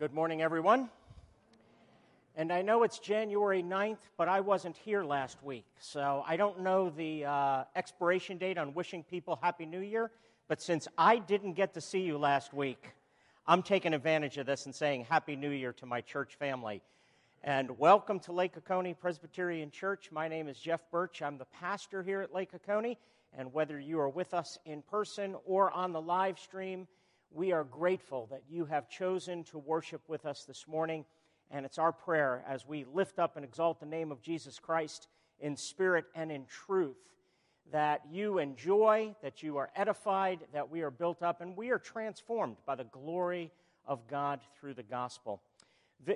Good morning, everyone. And I know it's January 9th, but I wasn't here last week. So I don't know the uh, expiration date on wishing people Happy New Year. But since I didn't get to see you last week, I'm taking advantage of this and saying Happy New Year to my church family. And welcome to Lake Oconee Presbyterian Church. My name is Jeff Birch. I'm the pastor here at Lake Oconee. And whether you are with us in person or on the live stream, we are grateful that you have chosen to worship with us this morning. And it's our prayer as we lift up and exalt the name of Jesus Christ in spirit and in truth that you enjoy, that you are edified, that we are built up, and we are transformed by the glory of God through the gospel.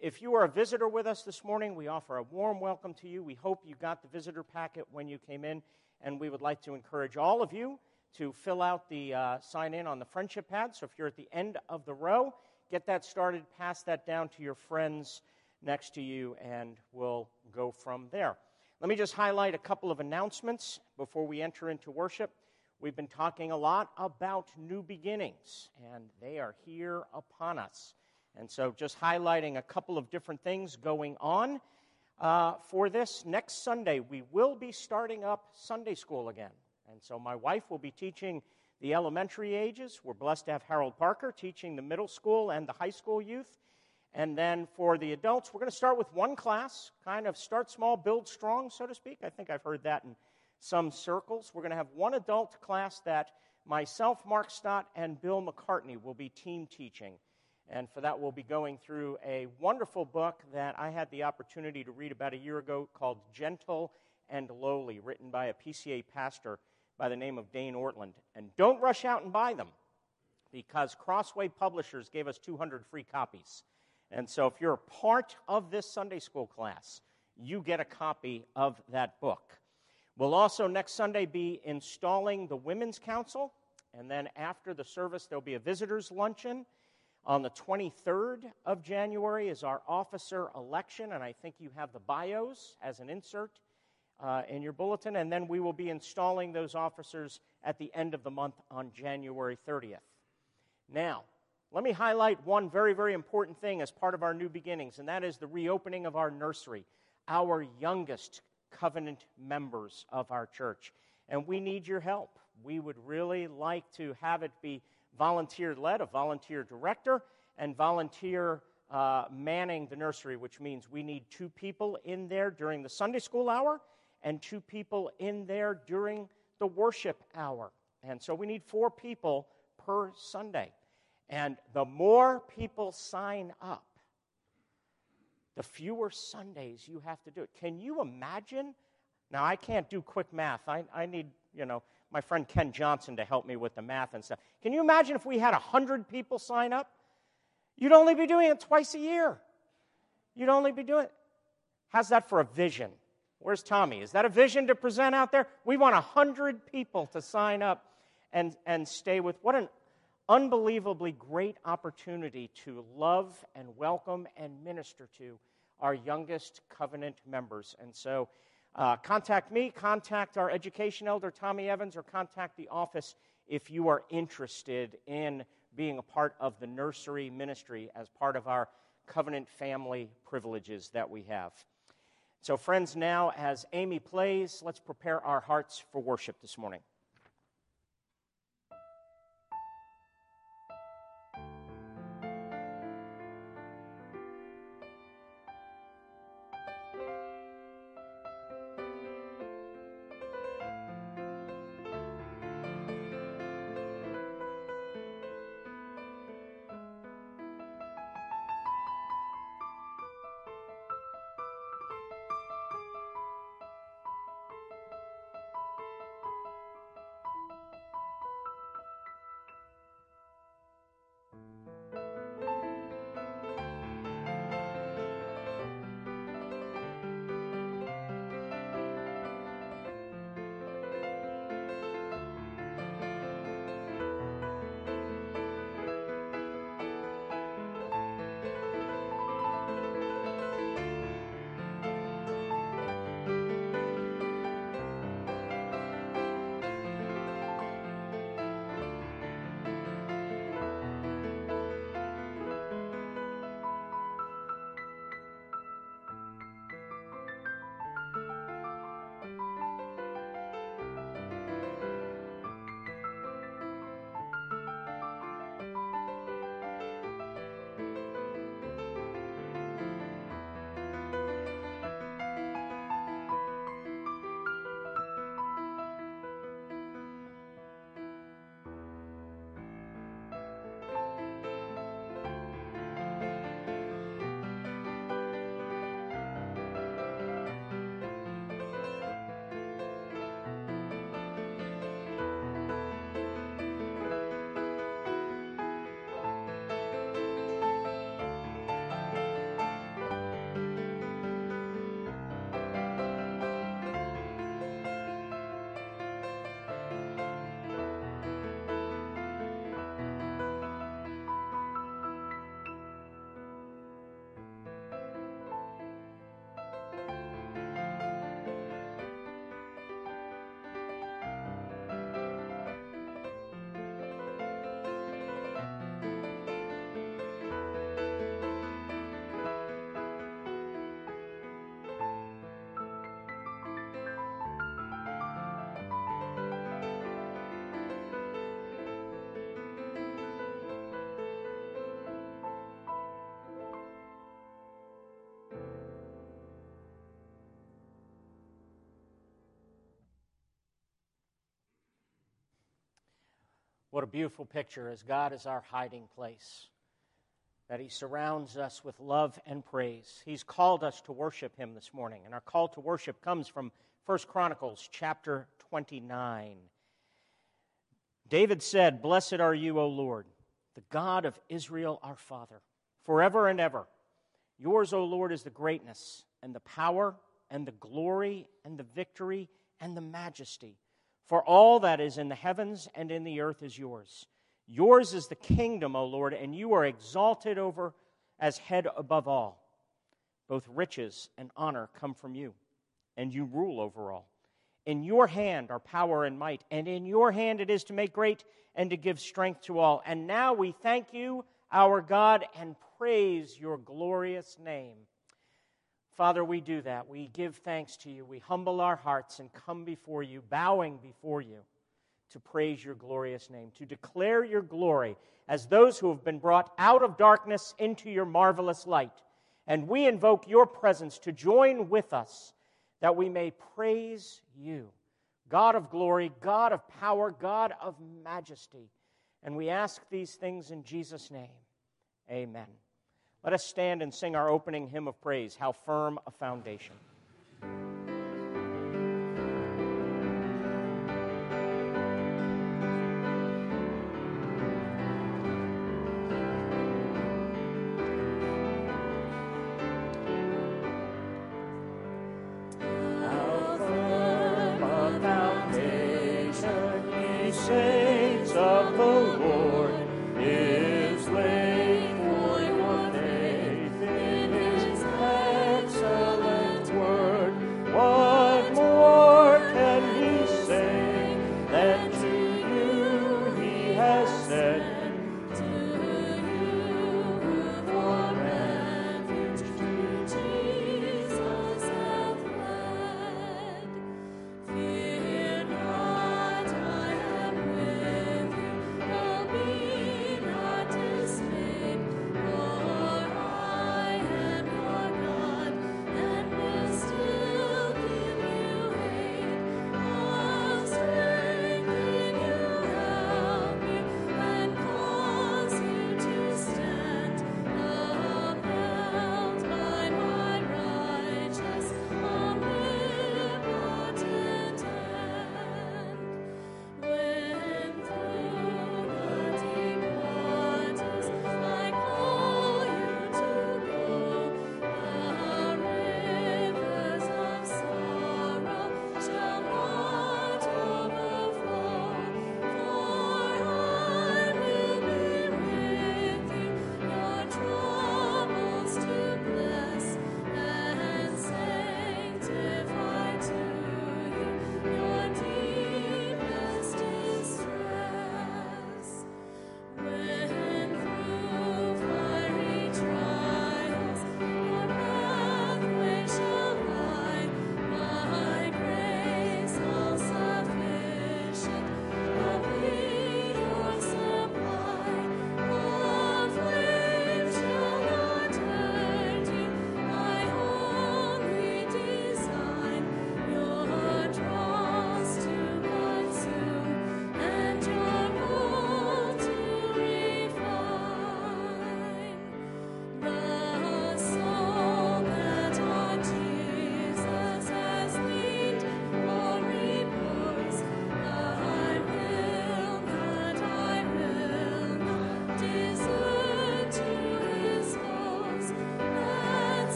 If you are a visitor with us this morning, we offer a warm welcome to you. We hope you got the visitor packet when you came in, and we would like to encourage all of you to fill out the uh, sign in on the friendship pad. So if you're at the end of the row, get that started, pass that down to your friends next to you, and we'll go from there. Let me just highlight a couple of announcements before we enter into worship. We've been talking a lot about new beginnings, and they are here upon us. And so, just highlighting a couple of different things going on uh, for this. Next Sunday, we will be starting up Sunday school again. And so my wife will be teaching the elementary ages. We're blessed to have Harold Parker teaching the middle school and the high school youth. And then for the adults, we're going to start with one class, kind of start small, build strong, so to speak. I think I've heard that in some circles. We're going to have one adult class that myself, Mark Stott, and Bill McCartney will be team teaching. And for that, we'll be going through a wonderful book that I had the opportunity to read about a year ago called Gentle and Lowly, written by a PCA pastor by the name of Dane Ortlund. And don't rush out and buy them because Crossway Publishers gave us 200 free copies. And so if you're a part of this Sunday school class, you get a copy of that book. We'll also next Sunday be installing the Women's Council. And then after the service, there'll be a visitors' luncheon. On the 23rd of January is our officer election, and I think you have the bios as an insert uh, in your bulletin, and then we will be installing those officers at the end of the month on January 30th. Now, let me highlight one very, very important thing as part of our new beginnings, and that is the reopening of our nursery, our youngest covenant members of our church. And we need your help. We would really like to have it be volunteer led, a volunteer director, and volunteer uh, manning the nursery, which means we need two people in there during the Sunday school hour and two people in there during the worship hour. And so we need four people per Sunday. And the more people sign up, the fewer Sundays you have to do it. Can you imagine? Now, I can't do quick math. I, I need, you know, my friend Ken Johnson to help me with the math and stuff. Can you imagine if we had 100 people sign up? You'd only be doing it twice a year. You'd only be doing it. How's that for a vision? Where's Tommy? Is that a vision to present out there? We want 100 people to sign up and, and stay with. What an unbelievably great opportunity to love and welcome and minister to our youngest covenant members. And so, uh, contact me, contact our education elder, Tommy Evans, or contact the office if you are interested in being a part of the nursery ministry as part of our covenant family privileges that we have. So, friends, now as Amy plays, let's prepare our hearts for worship this morning. What a beautiful picture as God is our hiding place, that He surrounds us with love and praise. He's called us to worship Him this morning, and our call to worship comes from 1 Chronicles chapter 29. David said, Blessed are you, O Lord, the God of Israel our Father, forever and ever. Yours, O Lord, is the greatness and the power and the glory and the victory and the majesty. For all that is in the heavens and in the earth is yours. Yours is the kingdom, O Lord, and you are exalted over as head above all. Both riches and honor come from you, and you rule over all. In your hand are power and might, and in your hand it is to make great and to give strength to all. And now we thank you, our God, and praise your glorious name. Father, we do that. We give thanks to you. We humble our hearts and come before you, bowing before you to praise your glorious name, to declare your glory as those who have been brought out of darkness into your marvelous light. And we invoke your presence to join with us that we may praise you, God of glory, God of power, God of majesty. And we ask these things in Jesus' name. Amen. Let us stand and sing our opening hymn of praise, How Firm a Foundation.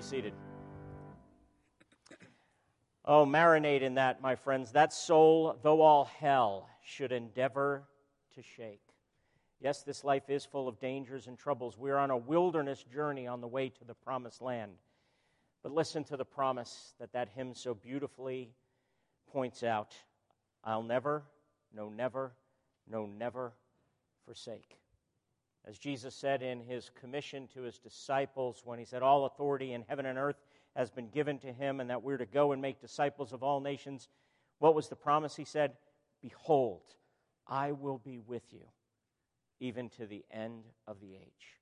Be seated. Oh, marinate in that, my friends. That soul, though all hell, should endeavor to shake. Yes, this life is full of dangers and troubles. We're on a wilderness journey on the way to the promised land. But listen to the promise that that hymn so beautifully points out I'll never, no, never, no, never forsake. As Jesus said in his commission to his disciples when he said, All authority in heaven and earth has been given to him, and that we're to go and make disciples of all nations. What was the promise he said? Behold, I will be with you even to the end of the age.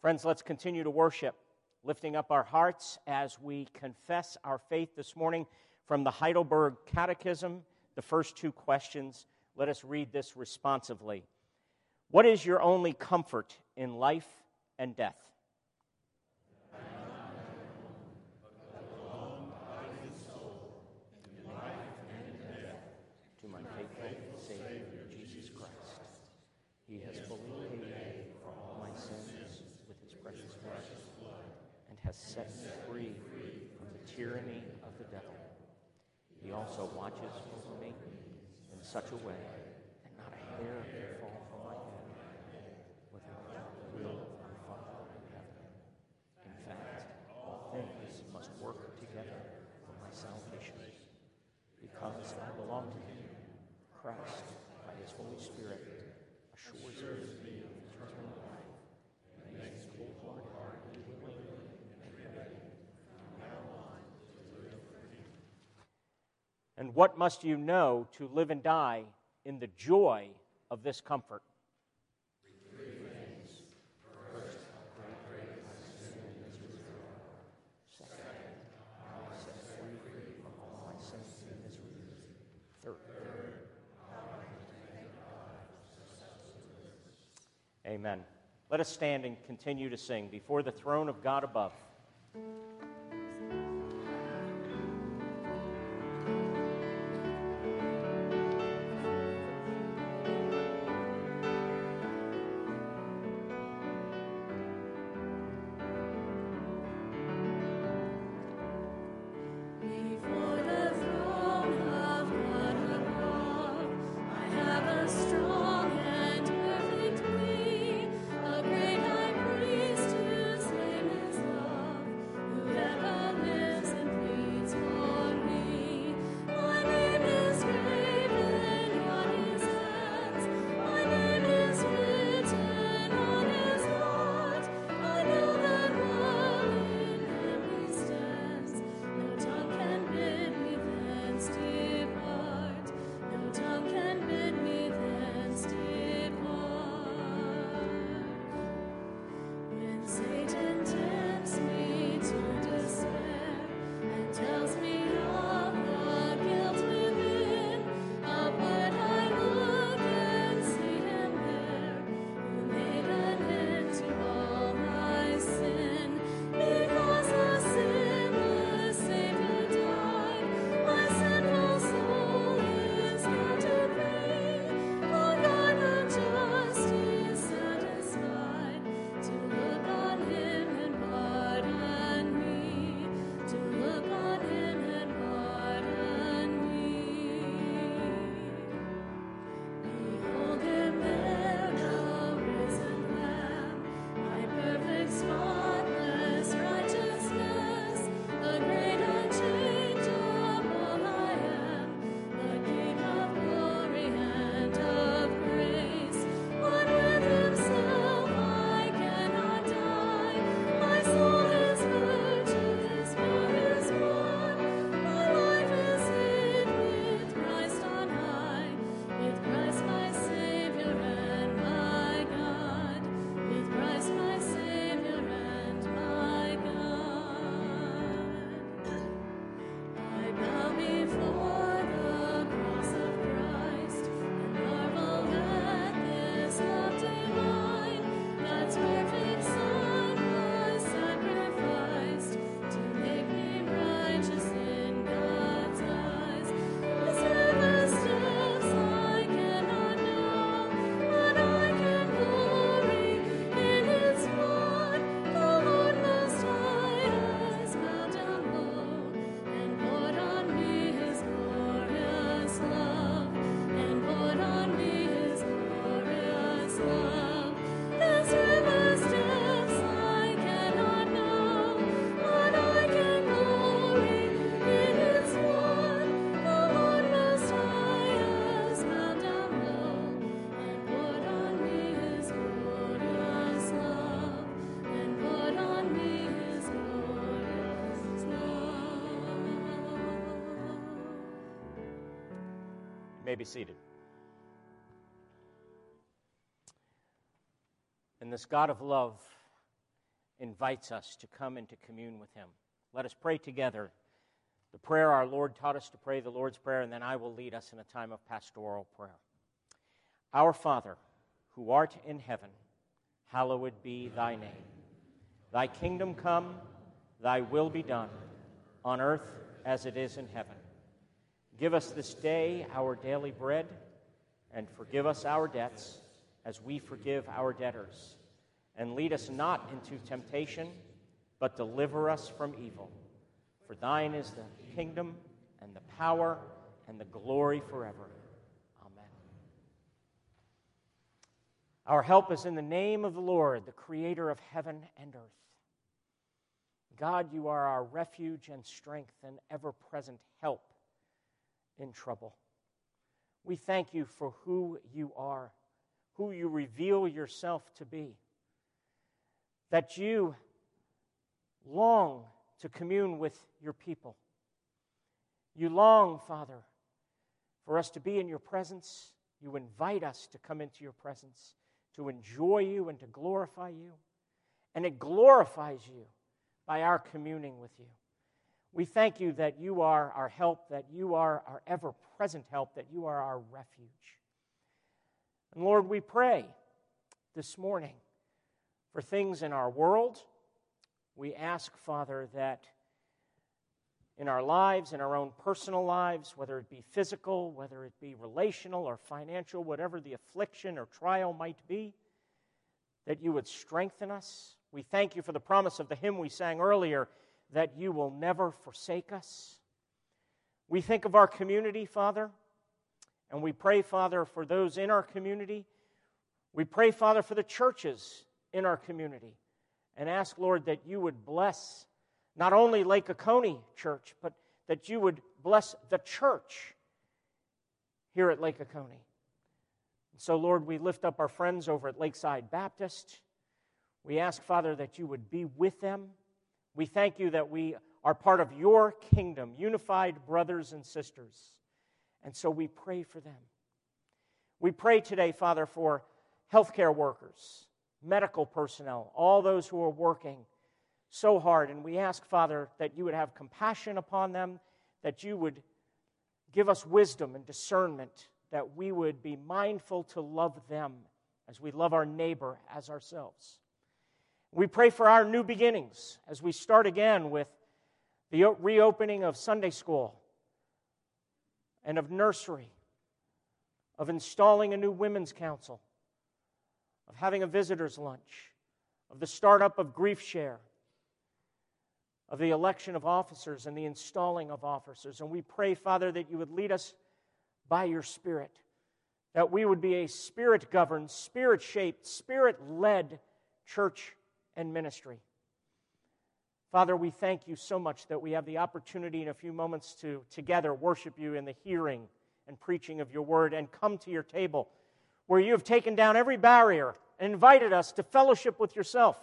Friends, let's continue to worship, lifting up our hearts as we confess our faith this morning from the Heidelberg Catechism. The first two questions, let us read this responsively. What is your only comfort in life and death? To my faithful Savior, Jesus Christ. He has fully paid for all my sins with his precious blood and has set me free from the tyranny of the devil. He also watches over me in such a way that not a hair can fall from my head without the will of my Father in heaven. In fact, all things must work together for my salvation. Because I belong to him, Christ, by his Holy Spirit, assures me of eternal life and makes cold-hearted willing And what must you know to live and die in the joy of this comfort? Amen. Let us stand and continue to sing before the throne of God above. Be seated. And this God of love invites us to come into commune with him. Let us pray together the prayer our Lord taught us to pray, the Lord's Prayer, and then I will lead us in a time of pastoral prayer. Our Father, who art in heaven, hallowed be thy name. Thy kingdom come, thy will be done, on earth as it is in heaven. Give us this day our daily bread, and forgive us our debts as we forgive our debtors. And lead us not into temptation, but deliver us from evil. For thine is the kingdom, and the power, and the glory forever. Amen. Our help is in the name of the Lord, the creator of heaven and earth. God, you are our refuge and strength and ever present help in trouble. We thank you for who you are, who you reveal yourself to be, that you long to commune with your people. You long, Father, for us to be in your presence. You invite us to come into your presence, to enjoy you and to glorify you. And it glorifies you by our communing with you. We thank you that you are our help, that you are our ever present help, that you are our refuge. And Lord, we pray this morning for things in our world. We ask, Father, that in our lives, in our own personal lives, whether it be physical, whether it be relational or financial, whatever the affliction or trial might be, that you would strengthen us. We thank you for the promise of the hymn we sang earlier that you will never forsake us. We think of our community, Father, and we pray, Father, for those in our community. We pray, Father, for the churches in our community and ask, Lord, that you would bless not only Lake Oconee Church, but that you would bless the church here at Lake Oconee. So, Lord, we lift up our friends over at Lakeside Baptist. We ask, Father, that you would be with them. We thank you that we are part of your kingdom, unified brothers and sisters. And so we pray for them. We pray today, Father, for healthcare workers, medical personnel, all those who are working so hard. And we ask, Father, that you would have compassion upon them, that you would give us wisdom and discernment, that we would be mindful to love them as we love our neighbor as ourselves. We pray for our new beginnings as we start again with the reopening of Sunday school and of nursery, of installing a new women's council, of having a visitor's lunch, of the startup of Grief Share, of the election of officers and the installing of officers. And we pray, Father, that you would lead us by your Spirit, that we would be a spirit governed, spirit shaped, spirit led church and ministry. Father, we thank you so much that we have the opportunity in a few moments to together worship you in the hearing and preaching of your word and come to your table where you have taken down every barrier and invited us to fellowship with yourself,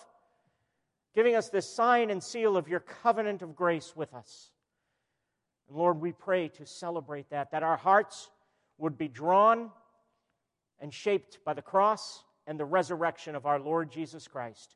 giving us this sign and seal of your covenant of grace with us. And Lord, we pray to celebrate that, that our hearts would be drawn and shaped by the cross and the resurrection of our Lord Jesus Christ.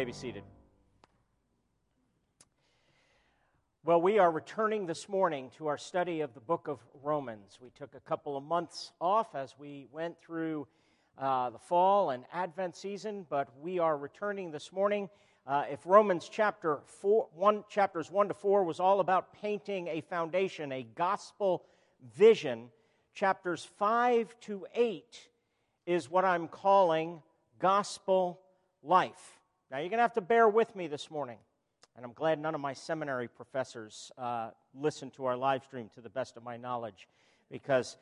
May be seated. Well, we are returning this morning to our study of the book of Romans. We took a couple of months off as we went through uh, the fall and Advent season, but we are returning this morning. Uh, if Romans chapter four, one, chapters 1 to 4 was all about painting a foundation, a gospel vision, chapters 5 to 8 is what I'm calling gospel life. Now, you're going to have to bear with me this morning. And I'm glad none of my seminary professors uh, listened to our live stream to the best of my knowledge because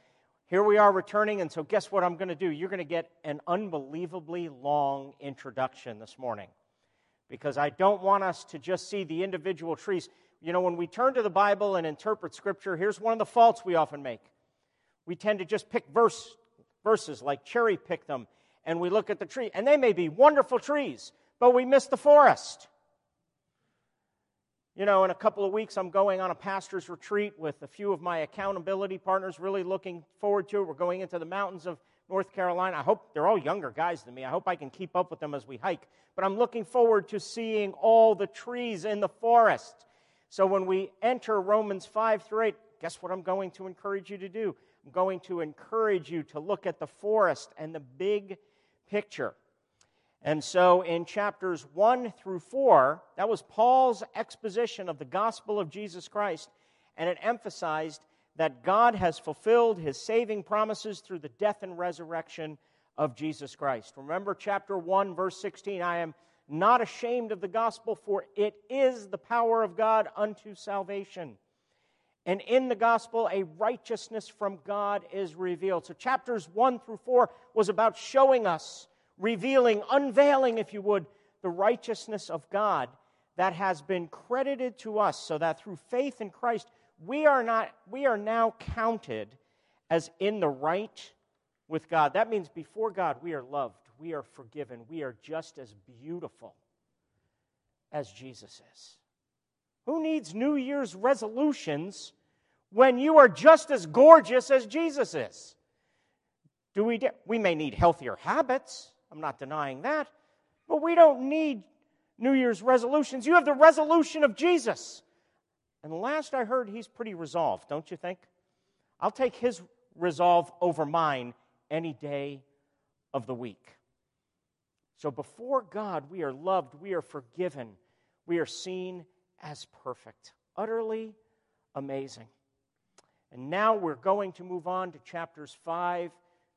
here we are returning. And so, guess what I'm going to do? You're going to get an unbelievably long introduction this morning because I don't want us to just see the individual trees. You know, when we turn to the Bible and interpret Scripture, here's one of the faults we often make. We tend to just pick verse, verses, like cherry pick them, and we look at the tree, and they may be wonderful trees, but we miss the forest. You know, in a couple of weeks, I'm going on a pastor's retreat with a few of my accountability partners, really looking forward to it. We're going into the mountains of North Carolina. I hope they're all younger guys than me. I hope I can keep up with them as we hike. But I'm looking forward to seeing all the trees in the forest. So when we enter Romans 5 through 8, guess what I'm going to encourage you to do? I'm going to encourage you to look at the forest and the big picture. And so in chapters 1 through 4, that was Paul's exposition of the gospel of Jesus Christ, and it emphasized that God has fulfilled his saving promises through the death and resurrection of Jesus Christ. Remember chapter 1, verse 16 I am not ashamed of the gospel, for it is the power of God unto salvation. And in the gospel, a righteousness from God is revealed. So, chapters 1 through 4 was about showing us revealing, unveiling, if you would, the righteousness of God that has been credited to us so that through faith in Christ we are not we are now counted as in the right with God. That means before God we are loved, we are forgiven, we are just as beautiful as Jesus is. Who needs New Year's resolutions when you are just as gorgeous as Jesus is? Do we, we may need healthier habits. I'm not denying that. But we don't need New Year's resolutions. You have the resolution of Jesus. And last I heard, he's pretty resolved, don't you think? I'll take his resolve over mine any day of the week. So before God, we are loved, we are forgiven, we are seen as perfect. Utterly amazing. And now we're going to move on to chapters 5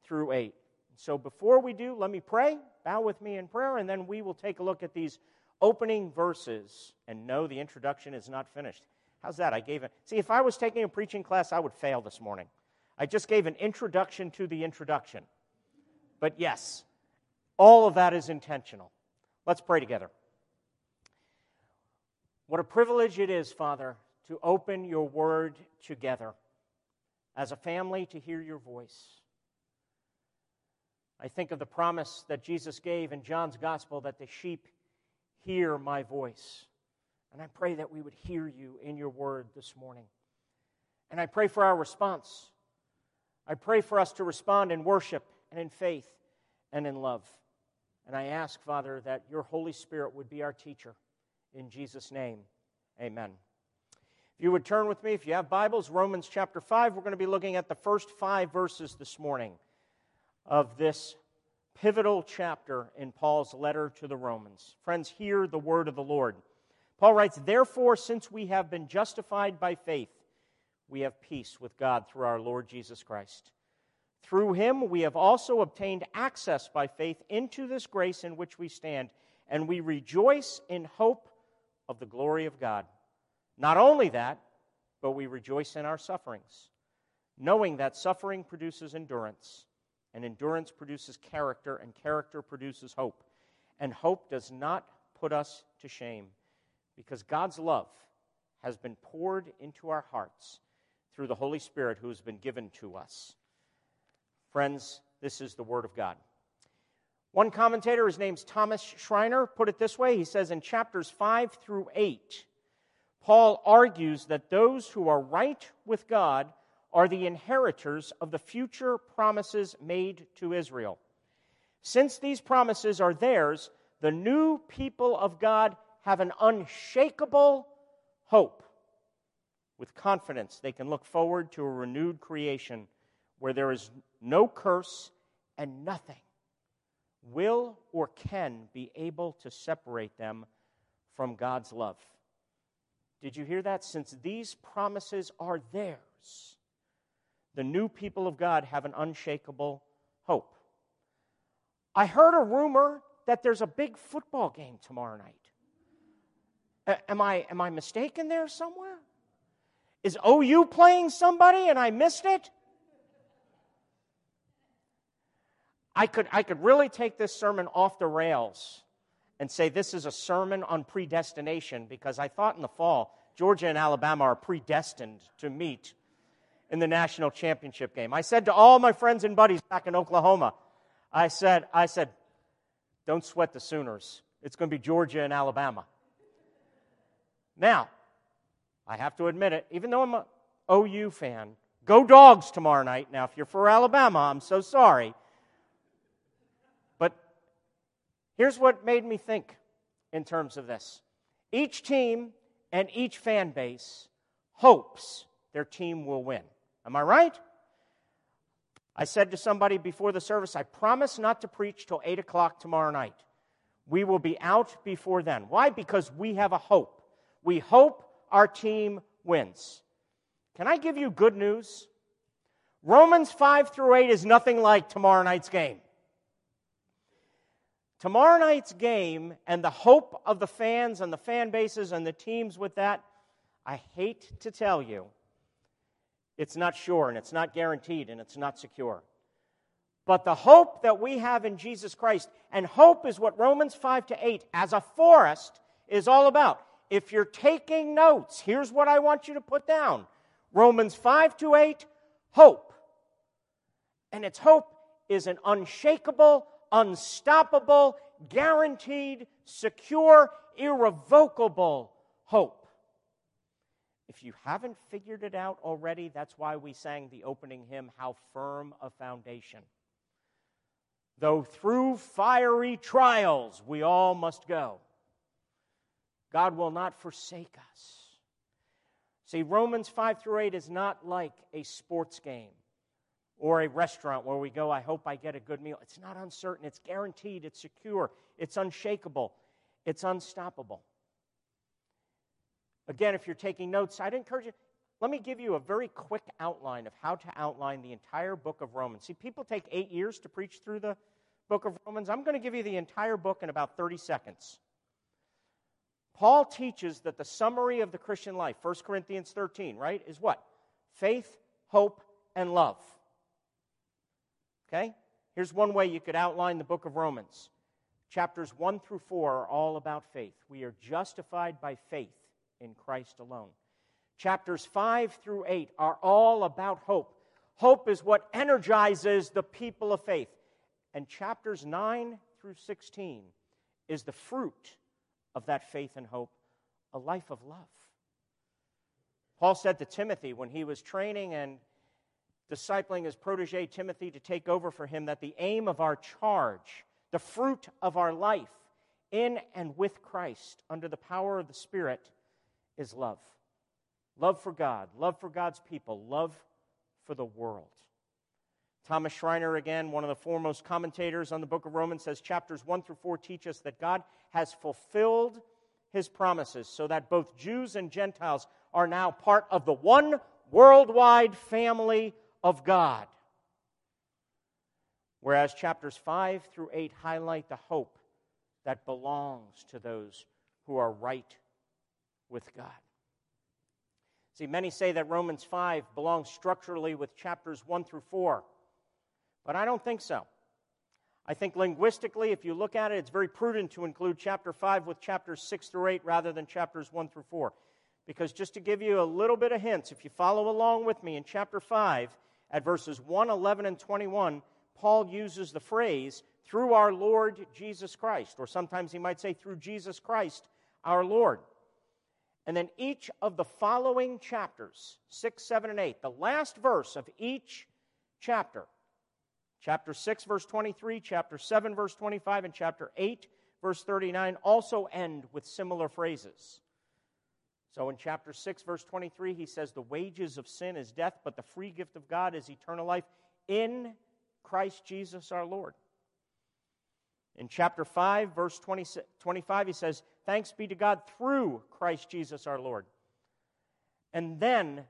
through 8. So before we do, let me pray. Bow with me in prayer, and then we will take a look at these opening verses. And no, the introduction is not finished. How's that? I gave it. See, if I was taking a preaching class, I would fail this morning. I just gave an introduction to the introduction. But yes, all of that is intentional. Let's pray together. What a privilege it is, Father, to open your word together as a family to hear your voice. I think of the promise that Jesus gave in John's gospel that the sheep hear my voice. And I pray that we would hear you in your word this morning. And I pray for our response. I pray for us to respond in worship and in faith and in love. And I ask, Father, that your Holy Spirit would be our teacher. In Jesus' name, amen. If you would turn with me, if you have Bibles, Romans chapter 5, we're going to be looking at the first five verses this morning of this pivotal chapter in Paul's letter to the Romans. Friends, hear the word of the Lord. Paul writes, Therefore, since we have been justified by faith, we have peace with God through our Lord Jesus Christ. Through him, we have also obtained access by faith into this grace in which we stand, and we rejoice in hope of the glory of God. Not only that, but we rejoice in our sufferings, knowing that suffering produces endurance and endurance produces character, and character produces hope. And hope does not put us to shame because God's love has been poured into our hearts through the Holy Spirit who has been given to us. Friends, this is the Word of God. One commentator, his name's Thomas Schreiner, put it this way. He says in chapters 5 through 8, Paul argues that those who are right with God are the inheritors of the future promises made to Israel. Since these promises are theirs, the new people of God have an unshakable hope. With confidence, they can look forward to a renewed creation where there is no curse and nothing will or can be able to separate them from God's love. Did you hear that? Since these promises are theirs, the new people of God have an unshakable hope. I heard a rumor that there's a big football game tomorrow night. A- am, I, am I mistaken there somewhere? Is OU playing somebody and I missed it? I could, I could really take this sermon off the rails and say this is a sermon on predestination because I thought in the fall Georgia and Alabama are predestined to meet in the national championship game. I said to all my friends and buddies back in Oklahoma, I said, I said, don't sweat the Sooners. It's going to be Georgia and Alabama. Now, I have to admit it, even though I'm an OU fan, go dogs tomorrow night. Now, if you're for Alabama, I'm so sorry. But here's what made me think in terms of this each team and each fan base hopes their team will win. Am I right? I said to somebody before the service, I promise not to preach till 8 o'clock tomorrow night. We will be out before then. Why? Because we have a hope. We hope our team wins. Can I give you good news? Romans 5 through 8 is nothing like tomorrow night's game. Tomorrow night's game and the hope of the fans and the fan bases and the teams with that, I hate to tell you, it's not sure and it's not guaranteed and it's not secure. But the hope that we have in Jesus Christ, and hope is what Romans 5 to 8 as a forest is all about. If you're taking notes, here's what I want you to put down Romans 5 to 8, hope. And its hope is an unshakable, unstoppable, guaranteed, secure, irrevocable hope. If you haven't figured it out already, that's why we sang the opening hymn, How Firm a Foundation. Though through fiery trials we all must go, God will not forsake us. See, Romans 5 through 8 is not like a sports game or a restaurant where we go, I hope I get a good meal. It's not uncertain, it's guaranteed, it's secure, it's unshakable, it's unstoppable. Again, if you're taking notes, I'd encourage you, let me give you a very quick outline of how to outline the entire book of Romans. See, people take eight years to preach through the book of Romans. I'm going to give you the entire book in about 30 seconds. Paul teaches that the summary of the Christian life, 1 Corinthians 13, right, is what? Faith, hope, and love. Okay? Here's one way you could outline the book of Romans. Chapters 1 through 4 are all about faith. We are justified by faith in Christ alone. Chapters 5 through 8 are all about hope. Hope is what energizes the people of faith. And chapters 9 through 16 is the fruit of that faith and hope, a life of love. Paul said to Timothy when he was training and discipling his protege Timothy to take over for him that the aim of our charge, the fruit of our life in and with Christ under the power of the Spirit, is love. Love for God, love for God's people, love for the world. Thomas Schreiner, again, one of the foremost commentators on the book of Romans, says chapters 1 through 4 teach us that God has fulfilled his promises so that both Jews and Gentiles are now part of the one worldwide family of God. Whereas chapters 5 through 8 highlight the hope that belongs to those who are right with God. See, many say that Romans 5 belongs structurally with chapters 1 through 4, but I don't think so. I think linguistically, if you look at it, it's very prudent to include chapter 5 with chapters 6 through 8 rather than chapters 1 through 4. Because just to give you a little bit of hints, if you follow along with me in chapter 5, at verses 1, 11, and 21, Paul uses the phrase, through our Lord Jesus Christ, or sometimes he might say, through Jesus Christ our Lord. And then each of the following chapters, 6, 7, and 8, the last verse of each chapter, chapter 6, verse 23, chapter 7, verse 25, and chapter 8, verse 39, also end with similar phrases. So in chapter 6, verse 23, he says, The wages of sin is death, but the free gift of God is eternal life in Christ Jesus our Lord. In chapter 5, verse 20, 25, he says, Thanks be to God through Christ Jesus our Lord. And then,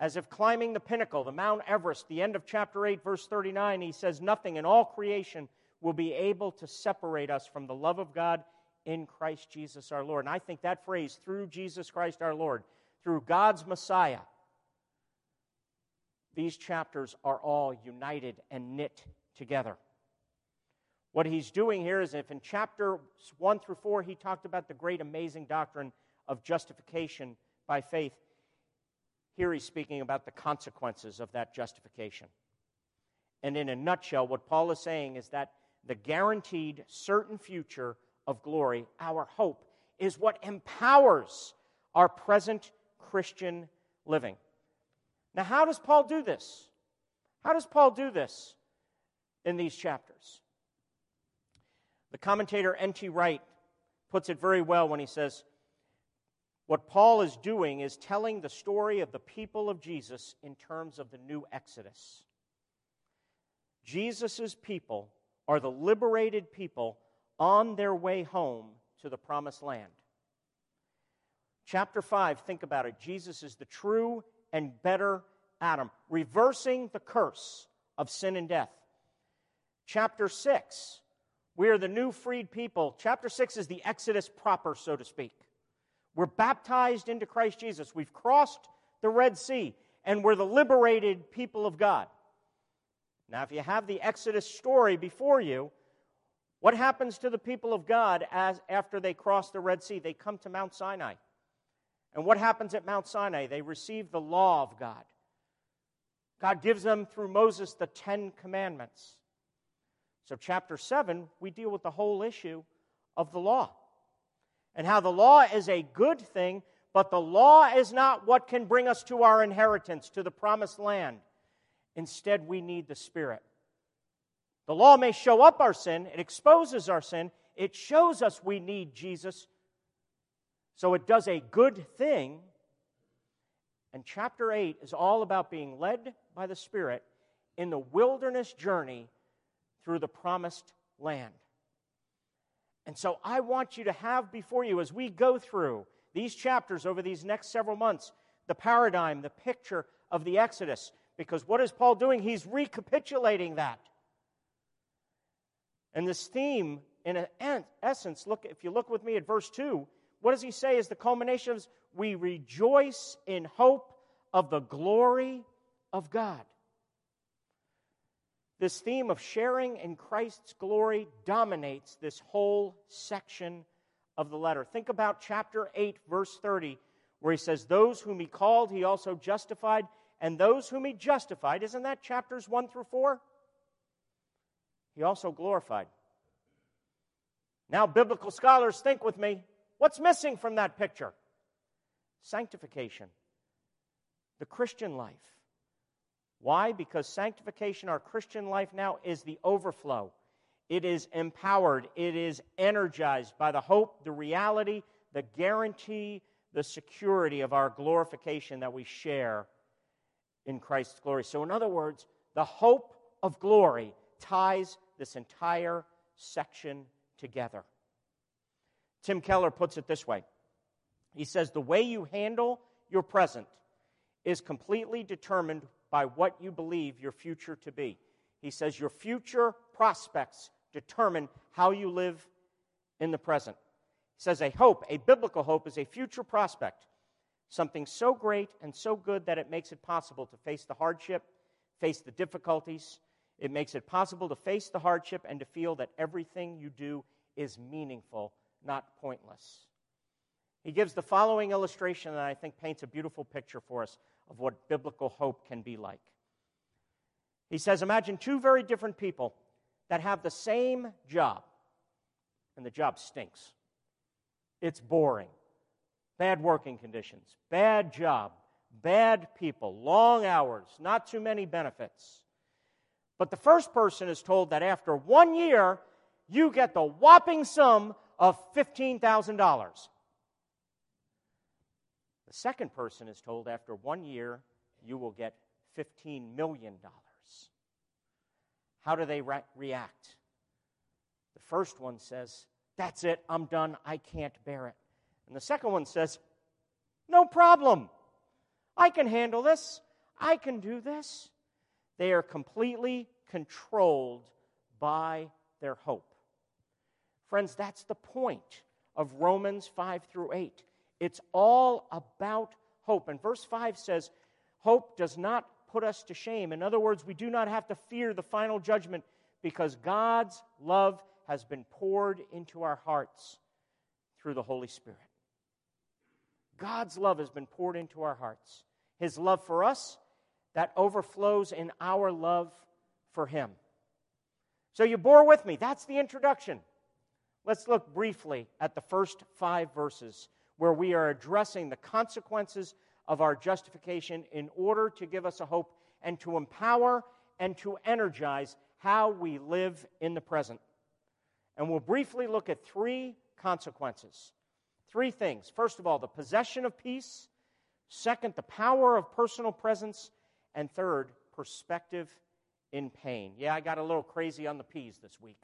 as if climbing the pinnacle, the Mount Everest, the end of chapter 8, verse 39, he says, Nothing in all creation will be able to separate us from the love of God in Christ Jesus our Lord. And I think that phrase, through Jesus Christ our Lord, through God's Messiah, these chapters are all united and knit together. What he's doing here is if in chapter 1 through 4 he talked about the great, amazing doctrine of justification by faith, here he's speaking about the consequences of that justification. And in a nutshell, what Paul is saying is that the guaranteed, certain future of glory, our hope, is what empowers our present Christian living. Now, how does Paul do this? How does Paul do this in these chapters? The commentator N.T. Wright puts it very well when he says, What Paul is doing is telling the story of the people of Jesus in terms of the new Exodus. Jesus' people are the liberated people on their way home to the promised land. Chapter 5, think about it. Jesus is the true and better Adam, reversing the curse of sin and death. Chapter 6, we are the new freed people. Chapter 6 is the Exodus proper, so to speak. We're baptized into Christ Jesus. We've crossed the Red Sea, and we're the liberated people of God. Now, if you have the Exodus story before you, what happens to the people of God as, after they cross the Red Sea? They come to Mount Sinai. And what happens at Mount Sinai? They receive the law of God. God gives them through Moses the Ten Commandments. So, chapter 7, we deal with the whole issue of the law and how the law is a good thing, but the law is not what can bring us to our inheritance, to the promised land. Instead, we need the Spirit. The law may show up our sin, it exposes our sin, it shows us we need Jesus. So it does a good thing. And chapter 8 is all about being led by the Spirit in the wilderness journey through the promised land. And so I want you to have before you, as we go through these chapters over these next several months, the paradigm, the picture of the Exodus. Because what is Paul doing? He's recapitulating that. And this theme, in essence, look, if you look with me at verse 2, what does he say is the culmination of we rejoice in hope of the glory of God. This theme of sharing in Christ's glory dominates this whole section of the letter. Think about chapter 8, verse 30, where he says, Those whom he called, he also justified and those whom he justified, isn't that chapters 1 through 4? He also glorified. Now, biblical scholars, think with me what's missing from that picture? Sanctification, the Christian life. Why? Because sanctification, our Christian life now, is the overflow. It is empowered. It is energized by the hope, the reality, the guarantee, the security of our glorification that we share in Christ's glory. So, in other words, the hope of glory ties this entire section together. Tim Keller puts it this way He says, The way you handle your present is completely determined by what you believe your future to be. He says, Your future prospects determine how you live in the present. He says, A hope, a biblical hope, is a future prospect something so great and so good that it makes it possible to face the hardship, face the difficulties. It makes it possible to face the hardship and to feel that everything you do is meaningful, not pointless. He gives the following illustration that I think paints a beautiful picture for us of what biblical hope can be like. He says, Imagine two very different people that have the same job, and the job stinks. It's boring bad working conditions, bad job, bad people, long hours, not too many benefits. But the first person is told that after one year, you get the whopping sum of $15,000. The second person is told after one year, you will get $15 million. How do they re- react? The first one says, That's it, I'm done, I can't bear it. And the second one says, No problem, I can handle this, I can do this. They are completely controlled by their hope. Friends, that's the point of Romans 5 through 8. It's all about hope. And verse 5 says, Hope does not put us to shame. In other words, we do not have to fear the final judgment because God's love has been poured into our hearts through the Holy Spirit. God's love has been poured into our hearts. His love for us that overflows in our love for Him. So you bore with me. That's the introduction. Let's look briefly at the first five verses where we are addressing the consequences of our justification in order to give us a hope and to empower and to energize how we live in the present. And we'll briefly look at three consequences. Three things. First of all, the possession of peace. Second, the power of personal presence. And third, perspective in pain. Yeah, I got a little crazy on the P's this week.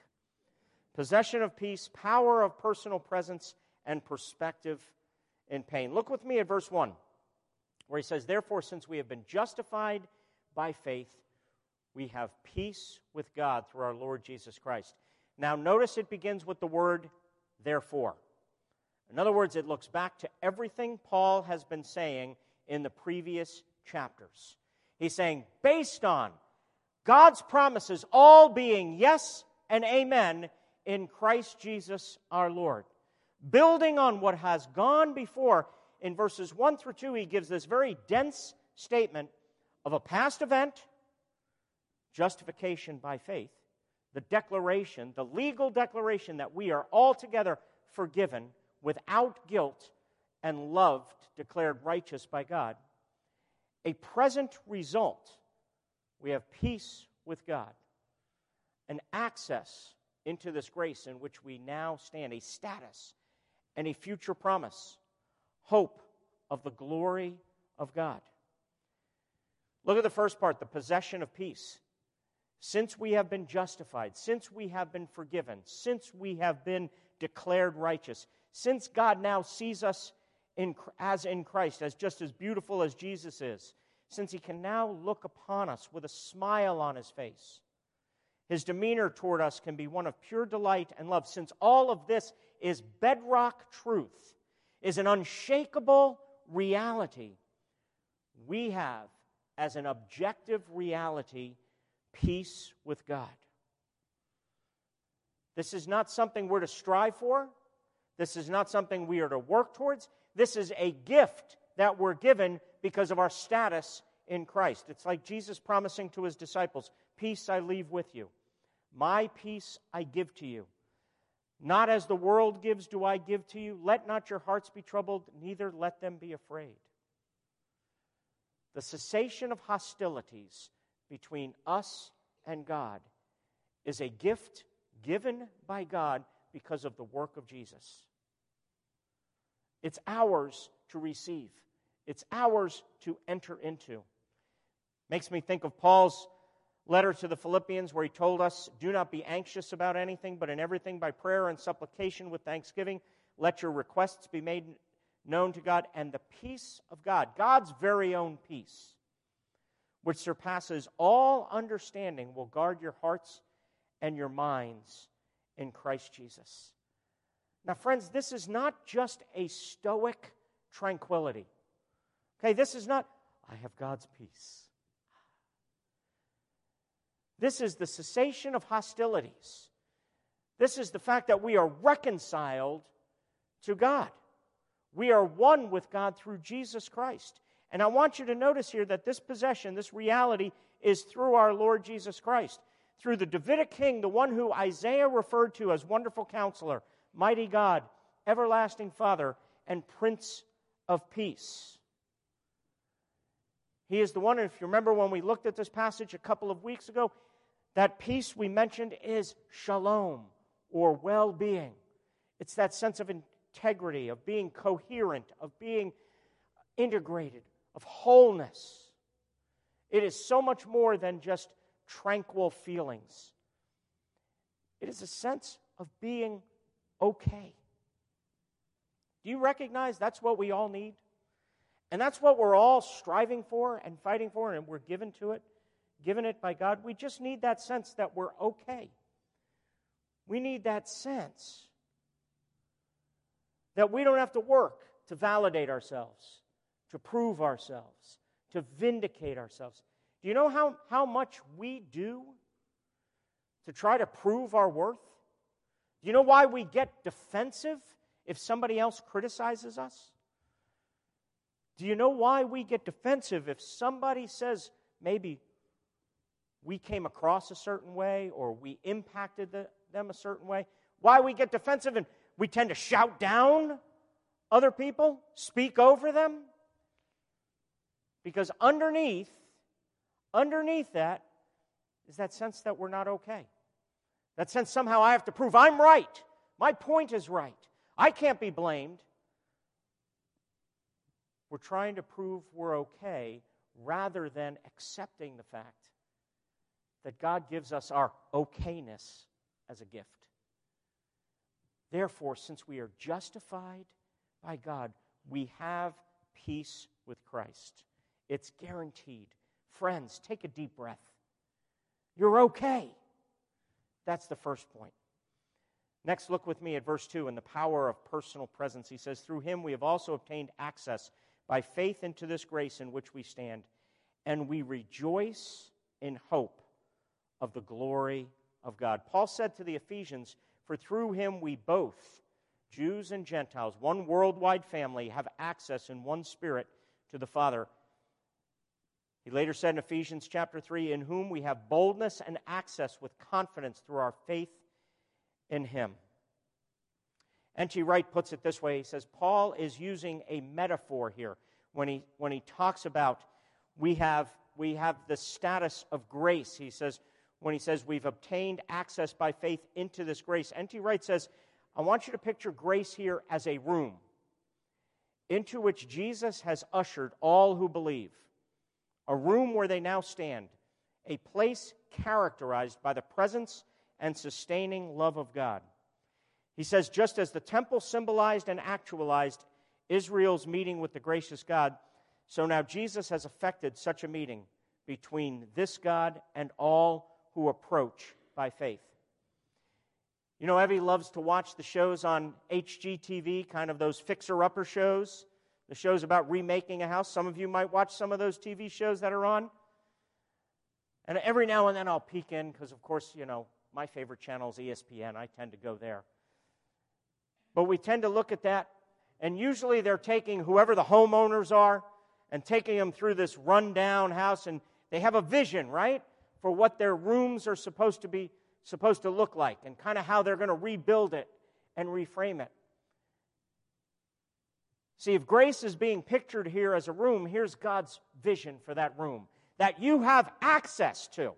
Possession of peace, power of personal presence, and perspective in pain. Look with me at verse 1, where he says, Therefore, since we have been justified by faith, we have peace with God through our Lord Jesus Christ. Now, notice it begins with the word therefore. In other words, it looks back to everything Paul has been saying in the previous chapters. He's saying, based on God's promises all being yes and amen in Christ Jesus our Lord. Building on what has gone before, in verses 1 through 2, he gives this very dense statement of a past event, justification by faith, the declaration, the legal declaration that we are altogether forgiven without guilt and loved, declared righteous by God. A present result. We have peace with God, an access into this grace in which we now stand, a status and a future promise, hope of the glory of God. Look at the first part the possession of peace. Since we have been justified, since we have been forgiven, since we have been declared righteous, since God now sees us in, as in Christ, as just as beautiful as Jesus is, since he can now look upon us with a smile on his face. His demeanor toward us can be one of pure delight and love, since all of this is bedrock truth, is an unshakable reality. We have, as an objective reality, peace with God. This is not something we're to strive for. This is not something we are to work towards. This is a gift that we're given because of our status in Christ. It's like Jesus promising to his disciples, Peace I leave with you, my peace I give to you. Not as the world gives, do I give to you. Let not your hearts be troubled, neither let them be afraid. The cessation of hostilities between us and God is a gift given by God because of the work of Jesus. It's ours to receive. It's ours to enter into. Makes me think of Paul's letter to the Philippians where he told us, Do not be anxious about anything, but in everything by prayer and supplication with thanksgiving, let your requests be made known to God, and the peace of God, God's very own peace, which surpasses all understanding, will guard your hearts and your minds in Christ Jesus. Now, friends, this is not just a stoic tranquility. Okay, this is not, I have God's peace. This is the cessation of hostilities. This is the fact that we are reconciled to God. We are one with God through Jesus Christ. And I want you to notice here that this possession, this reality, is through our Lord Jesus Christ, through the Davidic king, the one who Isaiah referred to as wonderful counselor, mighty God, everlasting Father, and Prince of Peace. He is the one, if you remember when we looked at this passage a couple of weeks ago, that peace we mentioned is shalom or well being. It's that sense of integrity, of being coherent, of being integrated, of wholeness. It is so much more than just tranquil feelings. It is a sense of being okay. Do you recognize that's what we all need? And that's what we're all striving for and fighting for, and we're given to it, given it by God. We just need that sense that we're okay. We need that sense that we don't have to work to validate ourselves, to prove ourselves, to vindicate ourselves. Do you know how, how much we do to try to prove our worth? Do you know why we get defensive if somebody else criticizes us? Do you know why we get defensive if somebody says maybe we came across a certain way or we impacted the, them a certain way? Why we get defensive and we tend to shout down other people, speak over them? Because underneath, underneath that is that sense that we're not okay. That sense somehow I have to prove I'm right. My point is right. I can't be blamed. We're trying to prove we're okay rather than accepting the fact that God gives us our okayness as a gift. Therefore, since we are justified by God, we have peace with Christ. It's guaranteed. Friends, take a deep breath. You're okay. That's the first point. Next, look with me at verse 2 and the power of personal presence. He says, Through him we have also obtained access by faith into this grace in which we stand, and we rejoice in hope of the glory of God. Paul said to the Ephesians, for through him we both, Jews and Gentiles, one worldwide family, have access in one spirit to the Father. He later said in Ephesians chapter 3, in whom we have boldness and access with confidence through our faith in him. N.T. Wright puts it this way he says, Paul is using a metaphor here when he, when he talks about we have, we have the status of grace. He says, when he says we've obtained access by faith into this grace. N.T. Wright says, I want you to picture grace here as a room into which Jesus has ushered all who believe, a room where they now stand, a place characterized by the presence and sustaining love of God. He says, just as the temple symbolized and actualized Israel's meeting with the gracious God, so now Jesus has effected such a meeting between this God and all who approach by faith. You know, Evie loves to watch the shows on HGTV, kind of those fixer upper shows, the shows about remaking a house. Some of you might watch some of those TV shows that are on. And every now and then I'll peek in because, of course, you know, my favorite channel is ESPN. I tend to go there. But we tend to look at that, and usually they're taking whoever the homeowners are and taking them through this rundown house, and they have a vision, right? For what their rooms are supposed to be supposed to look like and kind of how they're going to rebuild it and reframe it. See, if grace is being pictured here as a room, here's God's vision for that room that you have access to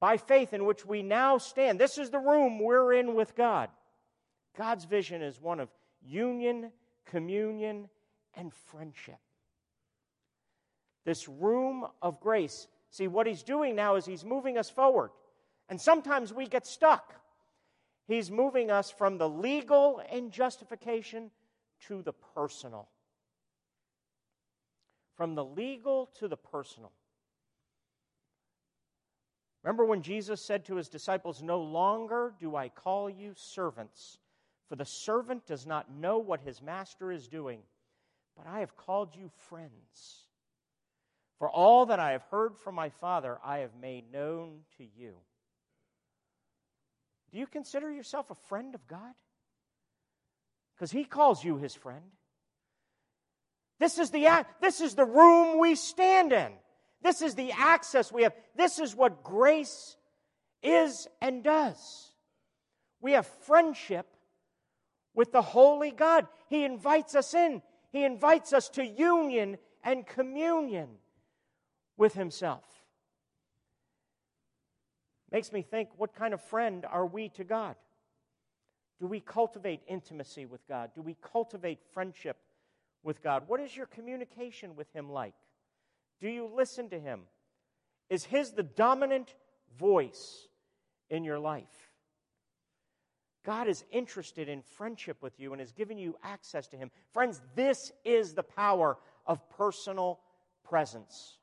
by faith in which we now stand. This is the room we're in with God. God's vision is one of union, communion, and friendship. This room of grace See, what he's doing now is he's moving us forward. And sometimes we get stuck. He's moving us from the legal and justification to the personal. From the legal to the personal. Remember when Jesus said to his disciples, No longer do I call you servants, for the servant does not know what his master is doing, but I have called you friends. For all that I have heard from my Father, I have made known to you. Do you consider yourself a friend of God? Because He calls you His friend. This is, the, this is the room we stand in. This is the access we have. This is what grace is and does. We have friendship with the Holy God. He invites us in, He invites us to union and communion with himself. Makes me think what kind of friend are we to God? Do we cultivate intimacy with God? Do we cultivate friendship with God? What is your communication with Him like? Do you listen to Him? Is His the dominant voice in your life? God is interested in friendship with you and has given you access to Him. Friends, this is the power of personal presence.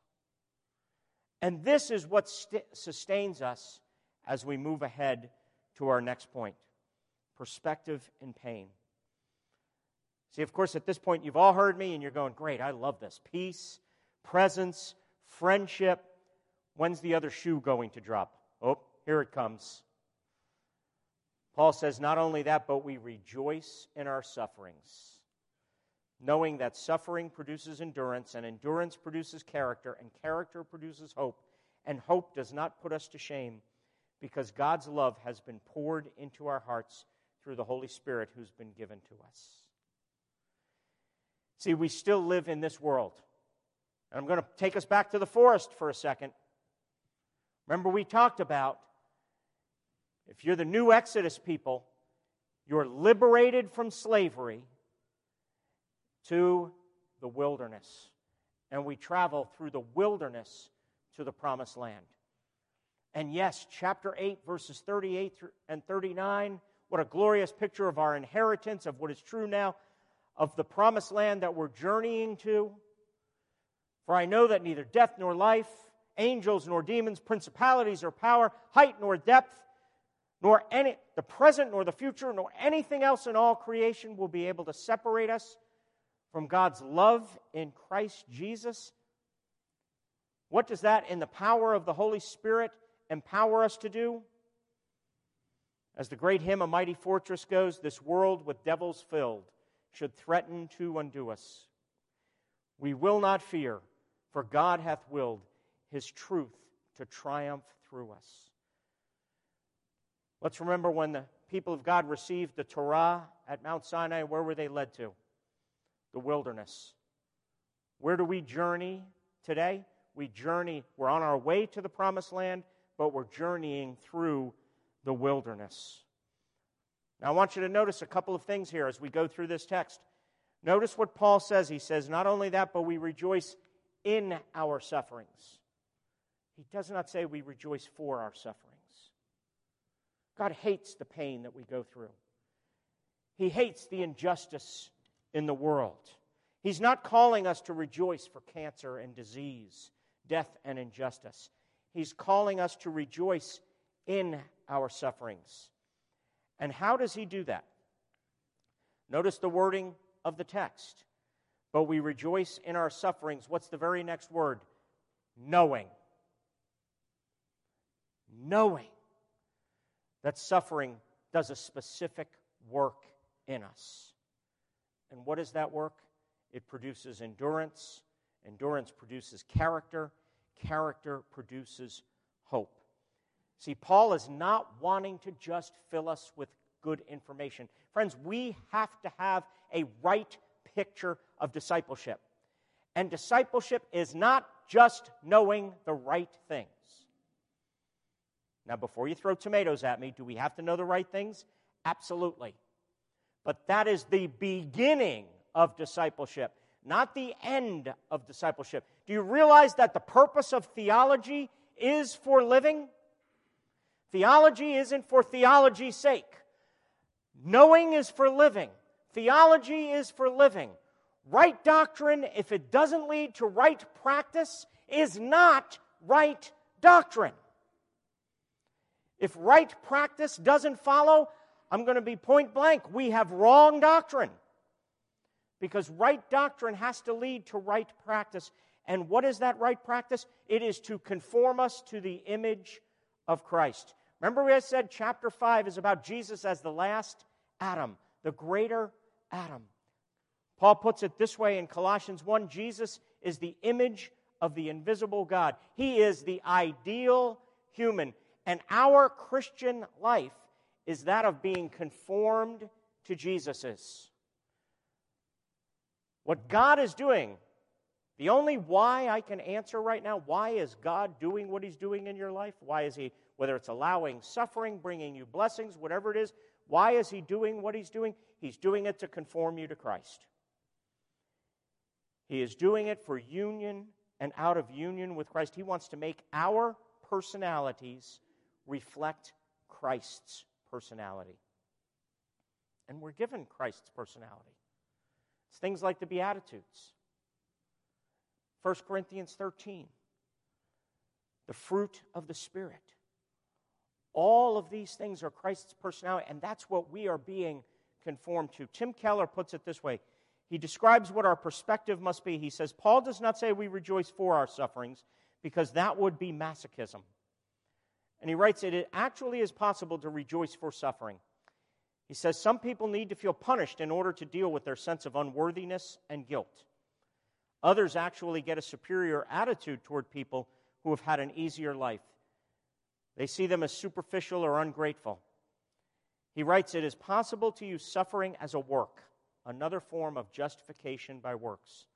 And this is what st- sustains us as we move ahead to our next point perspective in pain. See, of course, at this point, you've all heard me and you're going, Great, I love this. Peace, presence, friendship. When's the other shoe going to drop? Oh, here it comes. Paul says, Not only that, but we rejoice in our sufferings, knowing that suffering produces endurance, and endurance produces character, and character produces hope, and hope does not put us to shame, because God's love has been poured into our hearts through the Holy Spirit who's been given to us. See, we still live in this world. And I'm going to take us back to the forest for a second. Remember, we talked about if you're the new Exodus people, you're liberated from slavery to the wilderness. And we travel through the wilderness to the promised land. And yes, chapter 8, verses 38 and 39 what a glorious picture of our inheritance, of what is true now, of the promised land that we're journeying to. For I know that neither death nor life, angels nor demons, principalities or power, height nor depth, nor any the present nor the future, nor anything else in all creation will be able to separate us from God's love in Christ Jesus. What does that, in the power of the Holy Spirit, empower us to do? As the great hymn, A Mighty Fortress, goes, this world with devils filled should threaten to undo us. We will not fear, for God hath willed his truth to triumph through us. Let's remember when the people of God received the Torah at Mount Sinai, where were they led to? The wilderness. Where do we journey today? We journey, we're on our way to the promised land, but we're journeying through the wilderness. Now, I want you to notice a couple of things here as we go through this text. Notice what Paul says. He says, Not only that, but we rejoice in our sufferings. He does not say we rejoice for our sufferings. God hates the pain that we go through, He hates the injustice in the world. He's not calling us to rejoice for cancer and disease, death and injustice. He's calling us to rejoice in our sufferings. And how does he do that? Notice the wording of the text. But we rejoice in our sufferings. What's the very next word? Knowing. Knowing that suffering does a specific work in us. And what is that work? It produces endurance. Endurance produces character. Character produces hope. See, Paul is not wanting to just fill us with good information. Friends, we have to have a right picture of discipleship. And discipleship is not just knowing the right things. Now, before you throw tomatoes at me, do we have to know the right things? Absolutely. But that is the beginning of discipleship, not the end of discipleship. Do you realize that the purpose of theology is for living? Theology isn't for theology's sake. Knowing is for living. Theology is for living. Right doctrine, if it doesn't lead to right practice, is not right doctrine. If right practice doesn't follow, I'm going to be point blank. We have wrong doctrine. Because right doctrine has to lead to right practice. And what is that right practice? It is to conform us to the image of Christ. Remember, we said chapter 5 is about Jesus as the last Adam, the greater Adam. Paul puts it this way in Colossians 1 Jesus is the image of the invisible God, He is the ideal human. And our Christian life is that of being conformed to Jesus's. What God is doing, the only why I can answer right now, why is God doing what He's doing in your life? Why is He whether it's allowing suffering, bringing you blessings, whatever it is, Why is he doing what he's doing? He's doing it to conform you to Christ. He is doing it for union and out of union with Christ. He wants to make our personalities reflect Christ's personality. And we're given Christ's personality. It's things like the Beatitudes. 1 Corinthians 13, the fruit of the Spirit. All of these things are Christ's personality, and that's what we are being conformed to. Tim Keller puts it this way he describes what our perspective must be. He says, Paul does not say we rejoice for our sufferings, because that would be masochism. And he writes, that it actually is possible to rejoice for suffering. He says, some people need to feel punished in order to deal with their sense of unworthiness and guilt. Others actually get a superior attitude toward people who have had an easier life. They see them as superficial or ungrateful. He writes, It is possible to use suffering as a work, another form of justification by works.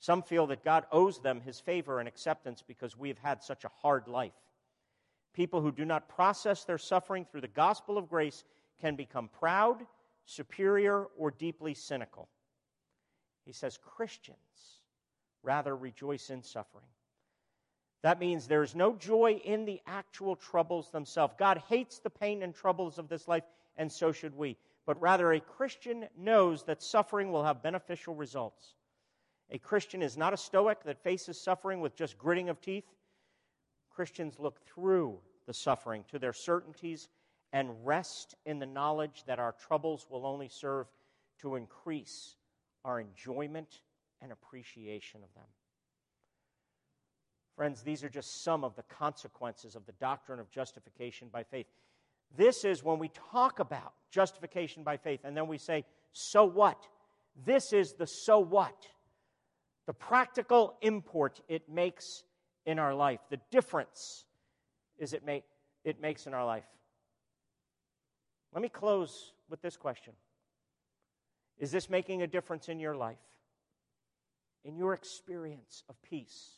Some feel that God owes them his favor and acceptance because we have had such a hard life. People who do not process their suffering through the gospel of grace can become proud, superior, or deeply cynical. He says Christians rather rejoice in suffering. That means there is no joy in the actual troubles themselves. God hates the pain and troubles of this life, and so should we. But rather, a Christian knows that suffering will have beneficial results. A Christian is not a stoic that faces suffering with just gritting of teeth. Christians look through the suffering to their certainties and rest in the knowledge that our troubles will only serve to increase our enjoyment and appreciation of them. Friends, these are just some of the consequences of the doctrine of justification by faith. This is when we talk about justification by faith, and then we say, so what? This is the so what. The practical import it makes in our life. The difference is it, it makes in our life. Let me close with this question Is this making a difference in your life? In your experience of peace?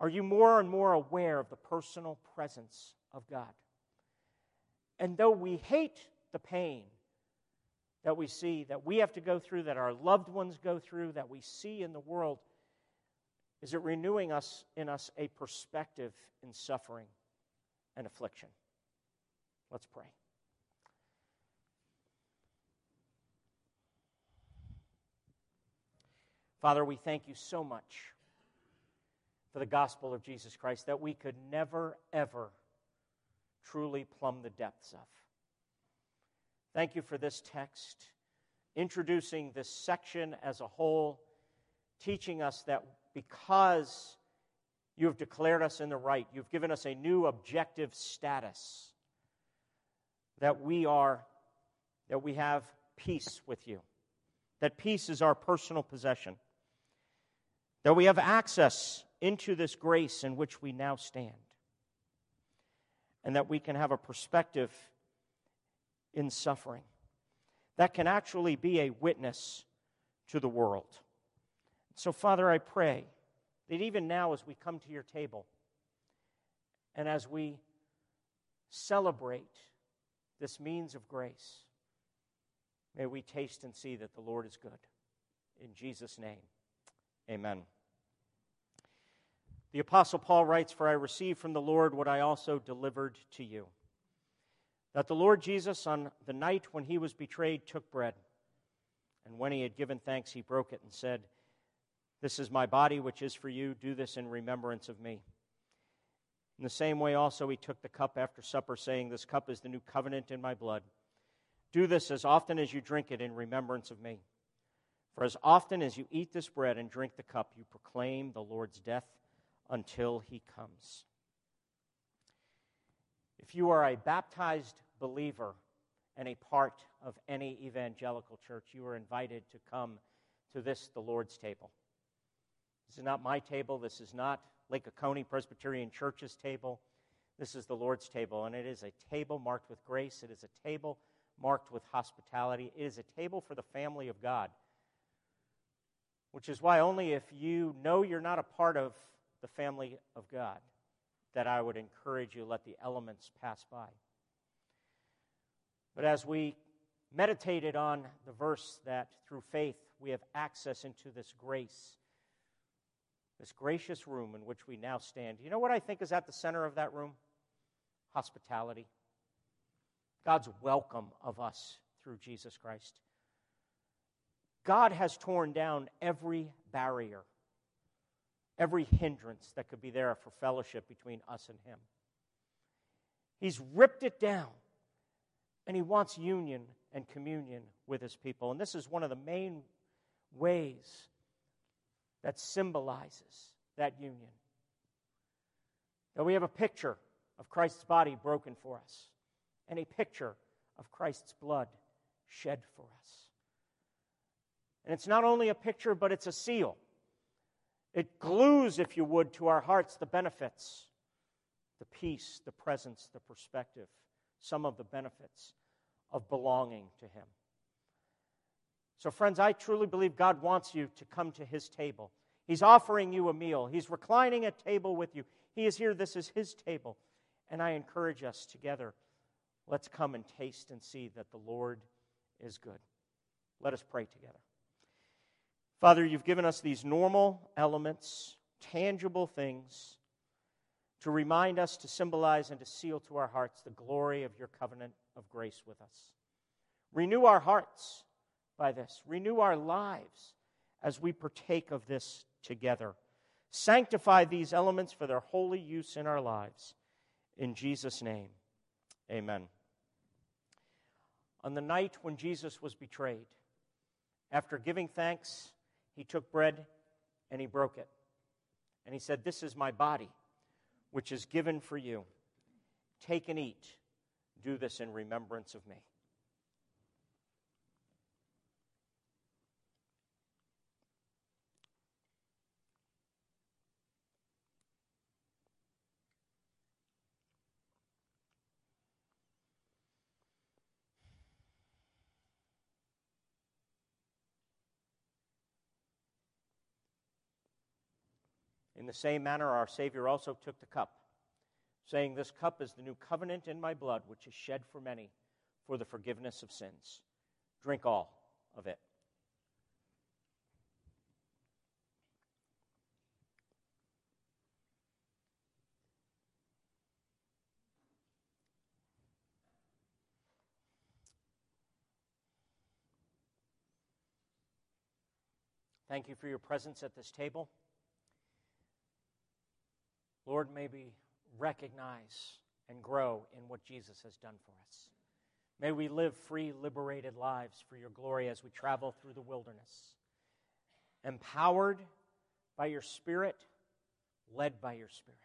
Are you more and more aware of the personal presence of God? And though we hate the pain that we see, that we have to go through, that our loved ones go through, that we see in the world, is it renewing us in us a perspective in suffering and affliction? Let's pray. Father, we thank you so much for the gospel of Jesus Christ that we could never, ever truly plumb the depths of. Thank you for this text, introducing this section as a whole, teaching us that because you have declared us in the right, you've given us a new objective status, that we are, that we have peace with you, that peace is our personal possession, that we have access into this grace in which we now stand and that we can have a perspective in suffering that can actually be a witness to the world. So, Father, I pray that even now, as we come to your table and as we celebrate this means of grace, may we taste and see that the Lord is good. In Jesus' name, amen. The Apostle Paul writes, For I received from the Lord what I also delivered to you. That the Lord Jesus, on the night when he was betrayed, took bread. And when he had given thanks, he broke it and said, This is my body, which is for you. Do this in remembrance of me. In the same way, also, he took the cup after supper, saying, This cup is the new covenant in my blood. Do this as often as you drink it in remembrance of me. For as often as you eat this bread and drink the cup, you proclaim the Lord's death until he comes. If you are a baptized believer and a part of any evangelical church, you are invited to come to this, the Lord's table. This is not my table. This is not Lake Oconee Presbyterian Church's table. This is the Lord's table, and it is a table marked with grace. It is a table marked with hospitality. It is a table for the family of God, which is why only if you know you're not a part of the family of God, that I would encourage you let the elements pass by. But as we meditated on the verse that through faith we have access into this grace, this gracious room in which we now stand, you know what I think is at the center of that room? Hospitality. God's welcome of us through Jesus Christ. God has torn down every barrier, every hindrance that could be there for fellowship between us and Him. He's ripped it down, and He wants union and communion with His people. And this is one of the main ways that symbolizes that union. That we have a picture of Christ's body broken for us, and a picture of Christ's blood shed for us. And it's not only a picture, but it's a seal. It glues, if you would, to our hearts the benefits, the peace, the presence, the perspective, some of the benefits of belonging to Him. So, friends, I truly believe God wants you to come to His table. He's offering you a meal, He's reclining at table with you. He is here. This is His table. And I encourage us together let's come and taste and see that the Lord is good. Let us pray together. Father, you've given us these normal elements, tangible things, to remind us, to symbolize, and to seal to our hearts the glory of your covenant of grace with us. Renew our hearts by this, renew our lives as we partake of this together. Sanctify these elements for their holy use in our lives. In Jesus' name, amen. On the night when Jesus was betrayed, after giving thanks, he took bread and he broke it. And he said, This is my body, which is given for you. Take and eat. Do this in remembrance of me. The same manner, our Savior also took the cup, saying, This cup is the new covenant in my blood, which is shed for many for the forgiveness of sins. Drink all of it. Thank you for your presence at this table. Lord, may we recognize and grow in what Jesus has done for us. May we live free, liberated lives for your glory as we travel through the wilderness. Empowered by your Spirit, led by your Spirit.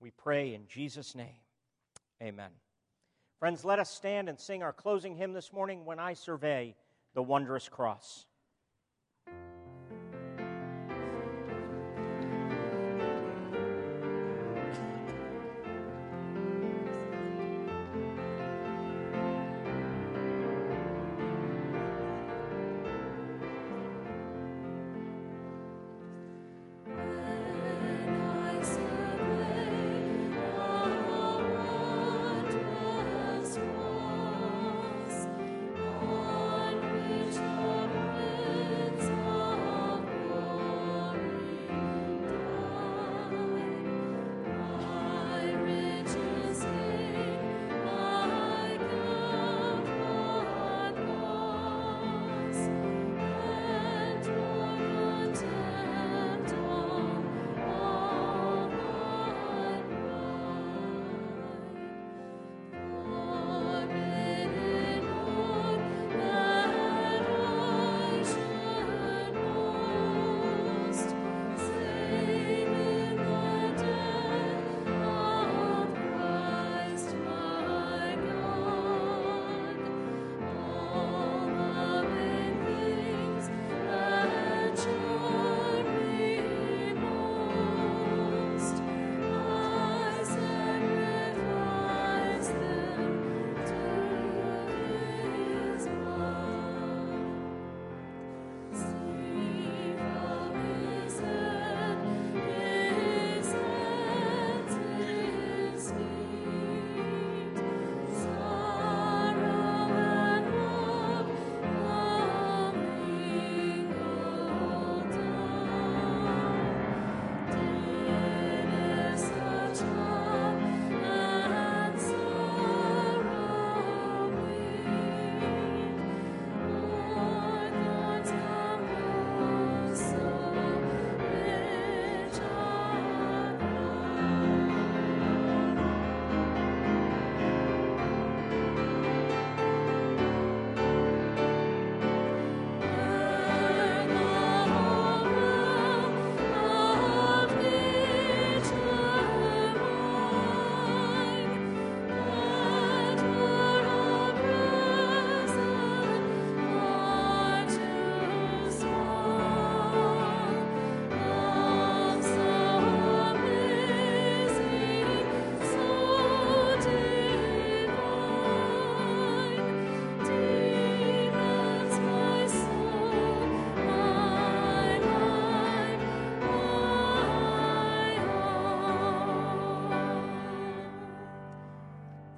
We pray in Jesus' name. Amen. Friends, let us stand and sing our closing hymn this morning, When I Survey the Wondrous Cross.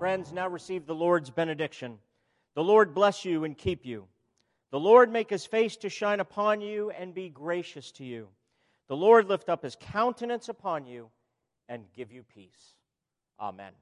Friends, now receive the Lord's benediction. The Lord bless you and keep you. The Lord make his face to shine upon you and be gracious to you. The Lord lift up his countenance upon you and give you peace. Amen.